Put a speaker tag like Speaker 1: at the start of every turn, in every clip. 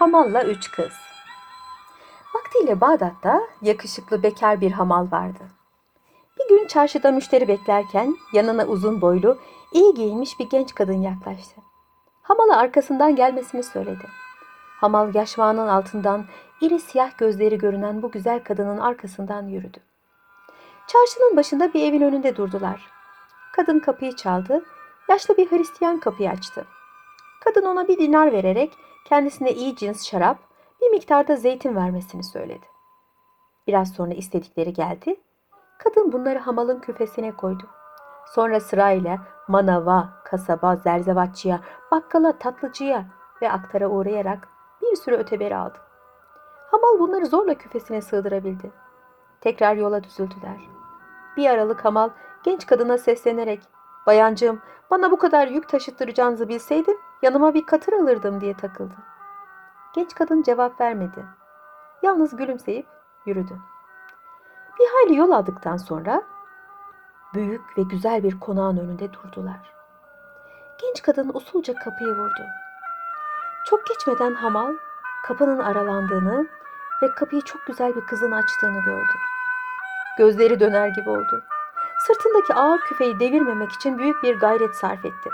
Speaker 1: Hamalla üç kız. Vaktiyle Bağdat'ta yakışıklı bekar bir hamal vardı. Bir gün çarşıda müşteri beklerken yanına uzun boylu, iyi giyinmiş bir genç kadın yaklaştı. Hamala arkasından gelmesini söyledi. Hamal yaşmağının altından iri siyah gözleri görünen bu güzel kadının arkasından yürüdü. Çarşının başında bir evin önünde durdular. Kadın kapıyı çaldı, yaşlı bir Hristiyan kapıyı açtı. Kadın ona bir dinar vererek kendisine iyi cins şarap, bir miktarda zeytin vermesini söyledi. Biraz sonra istedikleri geldi. Kadın bunları hamalın küfesine koydu. Sonra sırayla manava, kasaba, zerzevatçıya, bakkala, tatlıcıya ve aktara uğrayarak bir sürü öteberi aldı. Hamal bunları zorla küfesine sığdırabildi. Tekrar yola düzüldüler. Bir aralık hamal genç kadına seslenerek ''Bayancığım bana bu kadar yük taşıttıracağınızı bilseydim yanıma bir katır alırdım.'' diye takıldı. Genç kadın cevap vermedi. Yalnız gülümseyip yürüdü. Bir hayli yol aldıktan sonra büyük ve güzel bir konağın önünde durdular. Genç kadın usulca kapıyı vurdu. Çok geçmeden hamal kapının aralandığını ve kapıyı çok güzel bir kızın açtığını gördü. Gözleri döner gibi oldu. Sırtındaki ağır küfeyi devirmemek için büyük bir gayret sarf etti.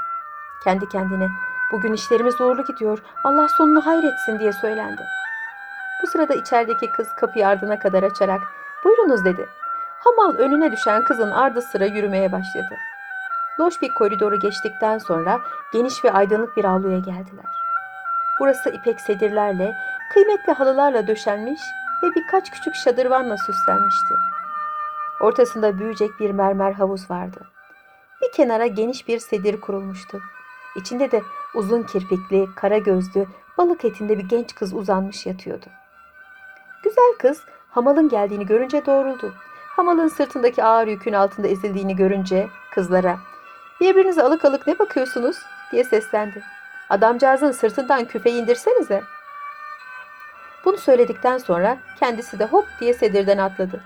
Speaker 1: Kendi kendine bugün işlerimiz uğurlu gidiyor Allah sonunu hayretsin diye söylendi. Bu sırada içerideki kız kapıyı ardına kadar açarak buyurunuz dedi. Hamal önüne düşen kızın ardı sıra yürümeye başladı. Loş bir koridoru geçtikten sonra geniş ve aydınlık bir avluya geldiler. Burası ipek sedirlerle, kıymetli halılarla döşenmiş ve birkaç küçük şadırvanla süslenmişti. Ortasında büyüyecek bir mermer havuz vardı. Bir kenara geniş bir sedir kurulmuştu. İçinde de uzun kirpikli, kara gözlü, balık etinde bir genç kız uzanmış yatıyordu. Güzel kız hamalın geldiğini görünce doğruldu. Hamalın sırtındaki ağır yükün altında ezildiğini görünce kızlara ''Birbirinize alık alık ne bakıyorsunuz?'' diye seslendi. Adamcağızın sırtından küfeyi indirsenize. Bunu söyledikten sonra kendisi de hop diye sedirden atladı.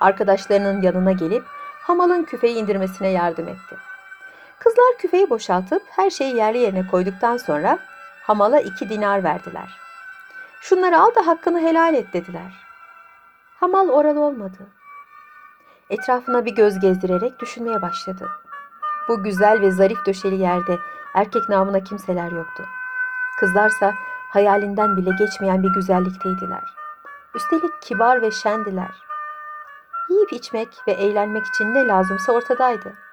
Speaker 1: Arkadaşlarının yanına gelip hamalın küfeyi indirmesine yardım etti. Kızlar küfeyi boşaltıp her şeyi yerli yerine koyduktan sonra hamala iki dinar verdiler. Şunları al da hakkını helal et dediler. Hamal oralı olmadı. Etrafına bir göz gezdirerek düşünmeye başladı. Bu güzel ve zarif döşeli yerde erkek namına kimseler yoktu. Kızlarsa hayalinden bile geçmeyen bir güzellikteydiler. Üstelik kibar ve şendiler. Yiyip içmek ve eğlenmek için ne lazımsa ortadaydı.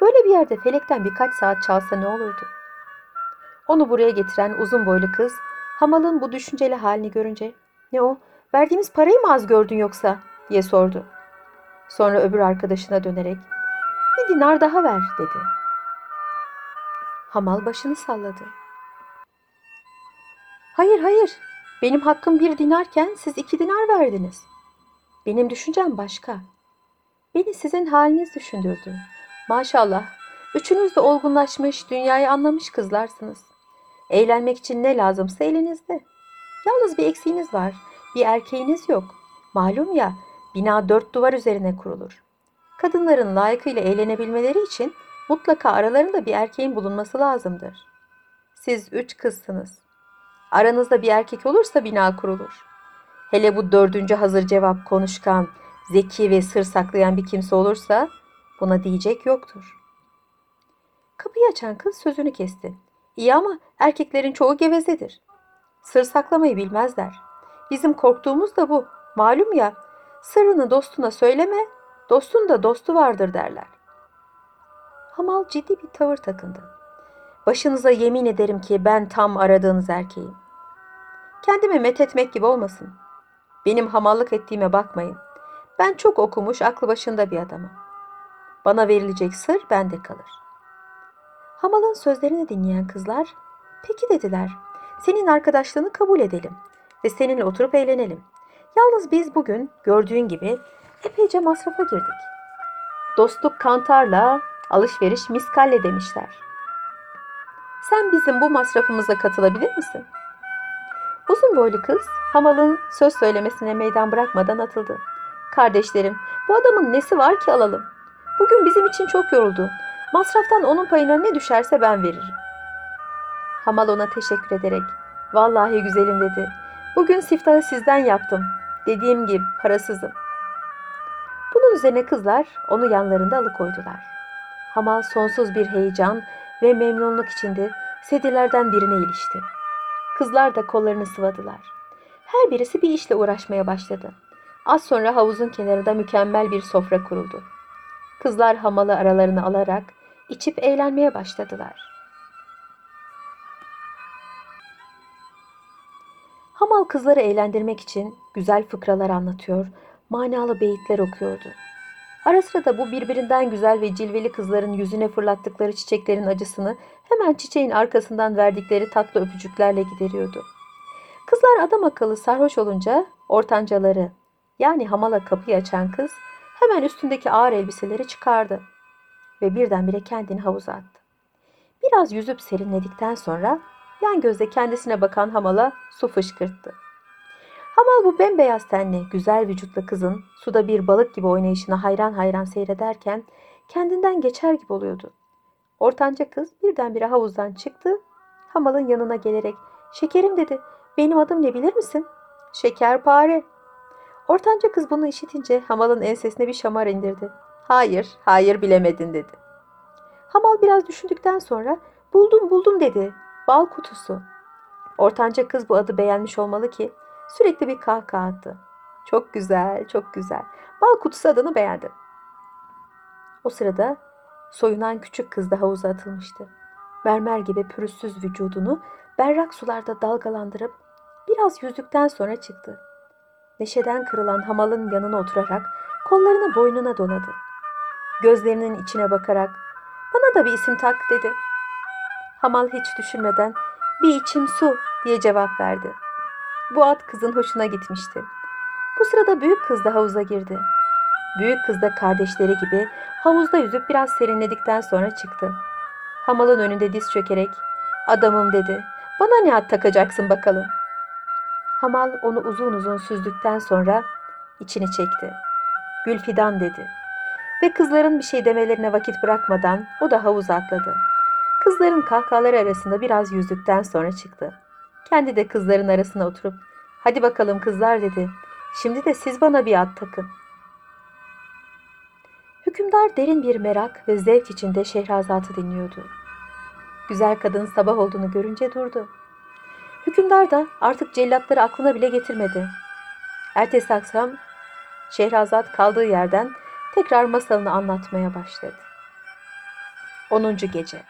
Speaker 1: Böyle bir yerde felekten birkaç saat çalsa ne olurdu? Onu buraya getiren uzun boylu kız Hamal'ın bu düşünceli halini görünce ne o verdiğimiz parayı mı az gördün yoksa diye sordu. Sonra öbür arkadaşına dönerek bir dinar daha ver dedi. Hamal başını salladı. Hayır hayır benim hakkım bir dinarken siz iki dinar verdiniz. Benim düşüncem başka. Beni sizin haliniz düşündürdü. Maşallah üçünüz de olgunlaşmış, dünyayı anlamış kızlarsınız. Eğlenmek için ne lazımsa elinizde. Yalnız bir eksiğiniz var. Bir erkeğiniz yok. Malum ya bina dört duvar üzerine kurulur. Kadınların layıkıyla eğlenebilmeleri için mutlaka aralarında bir erkeğin bulunması lazımdır. Siz üç kızsınız. Aranızda bir erkek olursa bina kurulur. Hele bu dördüncü hazır cevap konuşkan, zeki ve sır saklayan bir kimse olursa buna diyecek yoktur. Kapıyı açan kız sözünü kesti. İyi ama erkeklerin çoğu gevezedir. Sır saklamayı bilmezler. Bizim korktuğumuz da bu. Malum ya, sırrını dostuna söyleme, dostun da dostu vardır derler. Hamal ciddi bir tavır takındı. Başınıza yemin ederim ki ben tam aradığınız erkeğim. Kendimi methetmek gibi olmasın. Benim hamallık ettiğime bakmayın. Ben çok okumuş, aklı başında bir adamım. Bana verilecek sır bende kalır. Hamalın sözlerini dinleyen kızlar, peki dediler, senin arkadaşlığını kabul edelim ve seninle oturup eğlenelim. Yalnız biz bugün gördüğün gibi epeyce masrafa girdik. Dostluk kantarla, alışveriş miskalle demişler. Sen bizim bu masrafımıza katılabilir misin? Uzun boylu kız Hamal'ın söz söylemesine meydan bırakmadan atıldı. Kardeşlerim, bu adamın nesi var ki alalım? Bugün bizim için çok yoruldu. Masraftan onun payına ne düşerse ben veririm. Hamal ona teşekkür ederek, Vallahi güzelim dedi. Bugün siftahı sizden yaptım. Dediğim gibi parasızım. Bunun üzerine kızlar onu yanlarında alıkoydular. Hamal sonsuz bir heyecan ve memnunluk içinde sedirlerden birine ilişti. Kızlar da kollarını sıvadılar. Her birisi bir işle uğraşmaya başladı. Az sonra havuzun kenarında mükemmel bir sofra kuruldu. Kızlar hamalı aralarını alarak içip eğlenmeye başladılar. Hamal kızları eğlendirmek için güzel fıkralar anlatıyor, manalı beyitler okuyordu. Ara sıra da bu birbirinden güzel ve cilveli kızların yüzüne fırlattıkları çiçeklerin acısını hemen çiçeğin arkasından verdikleri tatlı öpücüklerle gideriyordu. Kızlar adam akıllı sarhoş olunca ortancaları yani hamala kapıyı açan kız hemen üstündeki ağır elbiseleri çıkardı ve birdenbire kendini havuza attı. Biraz yüzüp serinledikten sonra yan gözle kendisine bakan hamala su fışkırttı. Hamal bu bembeyaz tenli, güzel vücutlu kızın suda bir balık gibi oynayışını hayran hayran seyrederken kendinden geçer gibi oluyordu. Ortanca kız birdenbire havuzdan çıktı. Hamal'ın yanına gelerek "Şekerim" dedi. "Benim adım ne bilir misin?" "Şekerpare." Ortanca kız bunu işitince Hamal'ın ensesine bir şamar indirdi. "Hayır, hayır bilemedin." dedi. Hamal biraz düşündükten sonra "Buldum, buldum." dedi. "Bal kutusu." Ortanca kız bu adı beğenmiş olmalı ki sürekli bir kahkaha attı. Çok güzel, çok güzel. Bal kutusu adını beğendim. O sırada soyunan küçük kız da havuza atılmıştı. Mermer gibi pürüzsüz vücudunu berrak sularda dalgalandırıp biraz yüzdükten sonra çıktı. Neşeden kırılan hamalın yanına oturarak kollarını boynuna doladı. Gözlerinin içine bakarak bana da bir isim tak dedi. Hamal hiç düşünmeden bir içim su diye cevap verdi. Bu ad kızın hoşuna gitmişti. Bu sırada büyük kız da havuza girdi. Büyük kız da kardeşleri gibi havuzda yüzüp biraz serinledikten sonra çıktı. Hamalın önünde diz çökerek adamım dedi. Bana ne ad takacaksın bakalım. Hamal onu uzun uzun süzdükten sonra içini çekti. Gülfidan dedi. Ve kızların bir şey demelerine vakit bırakmadan o da havuza atladı. Kızların kahkahaları arasında biraz yüzdükten sonra çıktı. Kendi de kızların arasına oturup hadi bakalım kızlar dedi. Şimdi de siz bana bir ad takın. Hükümdar derin bir merak ve zevk içinde Şehrazat'ı dinliyordu. Güzel kadın sabah olduğunu görünce durdu. Hükümdar da artık cellatları aklına bile getirmedi. Ertesi akşam Şehrazat kaldığı yerden tekrar masalını anlatmaya başladı. 10. Gece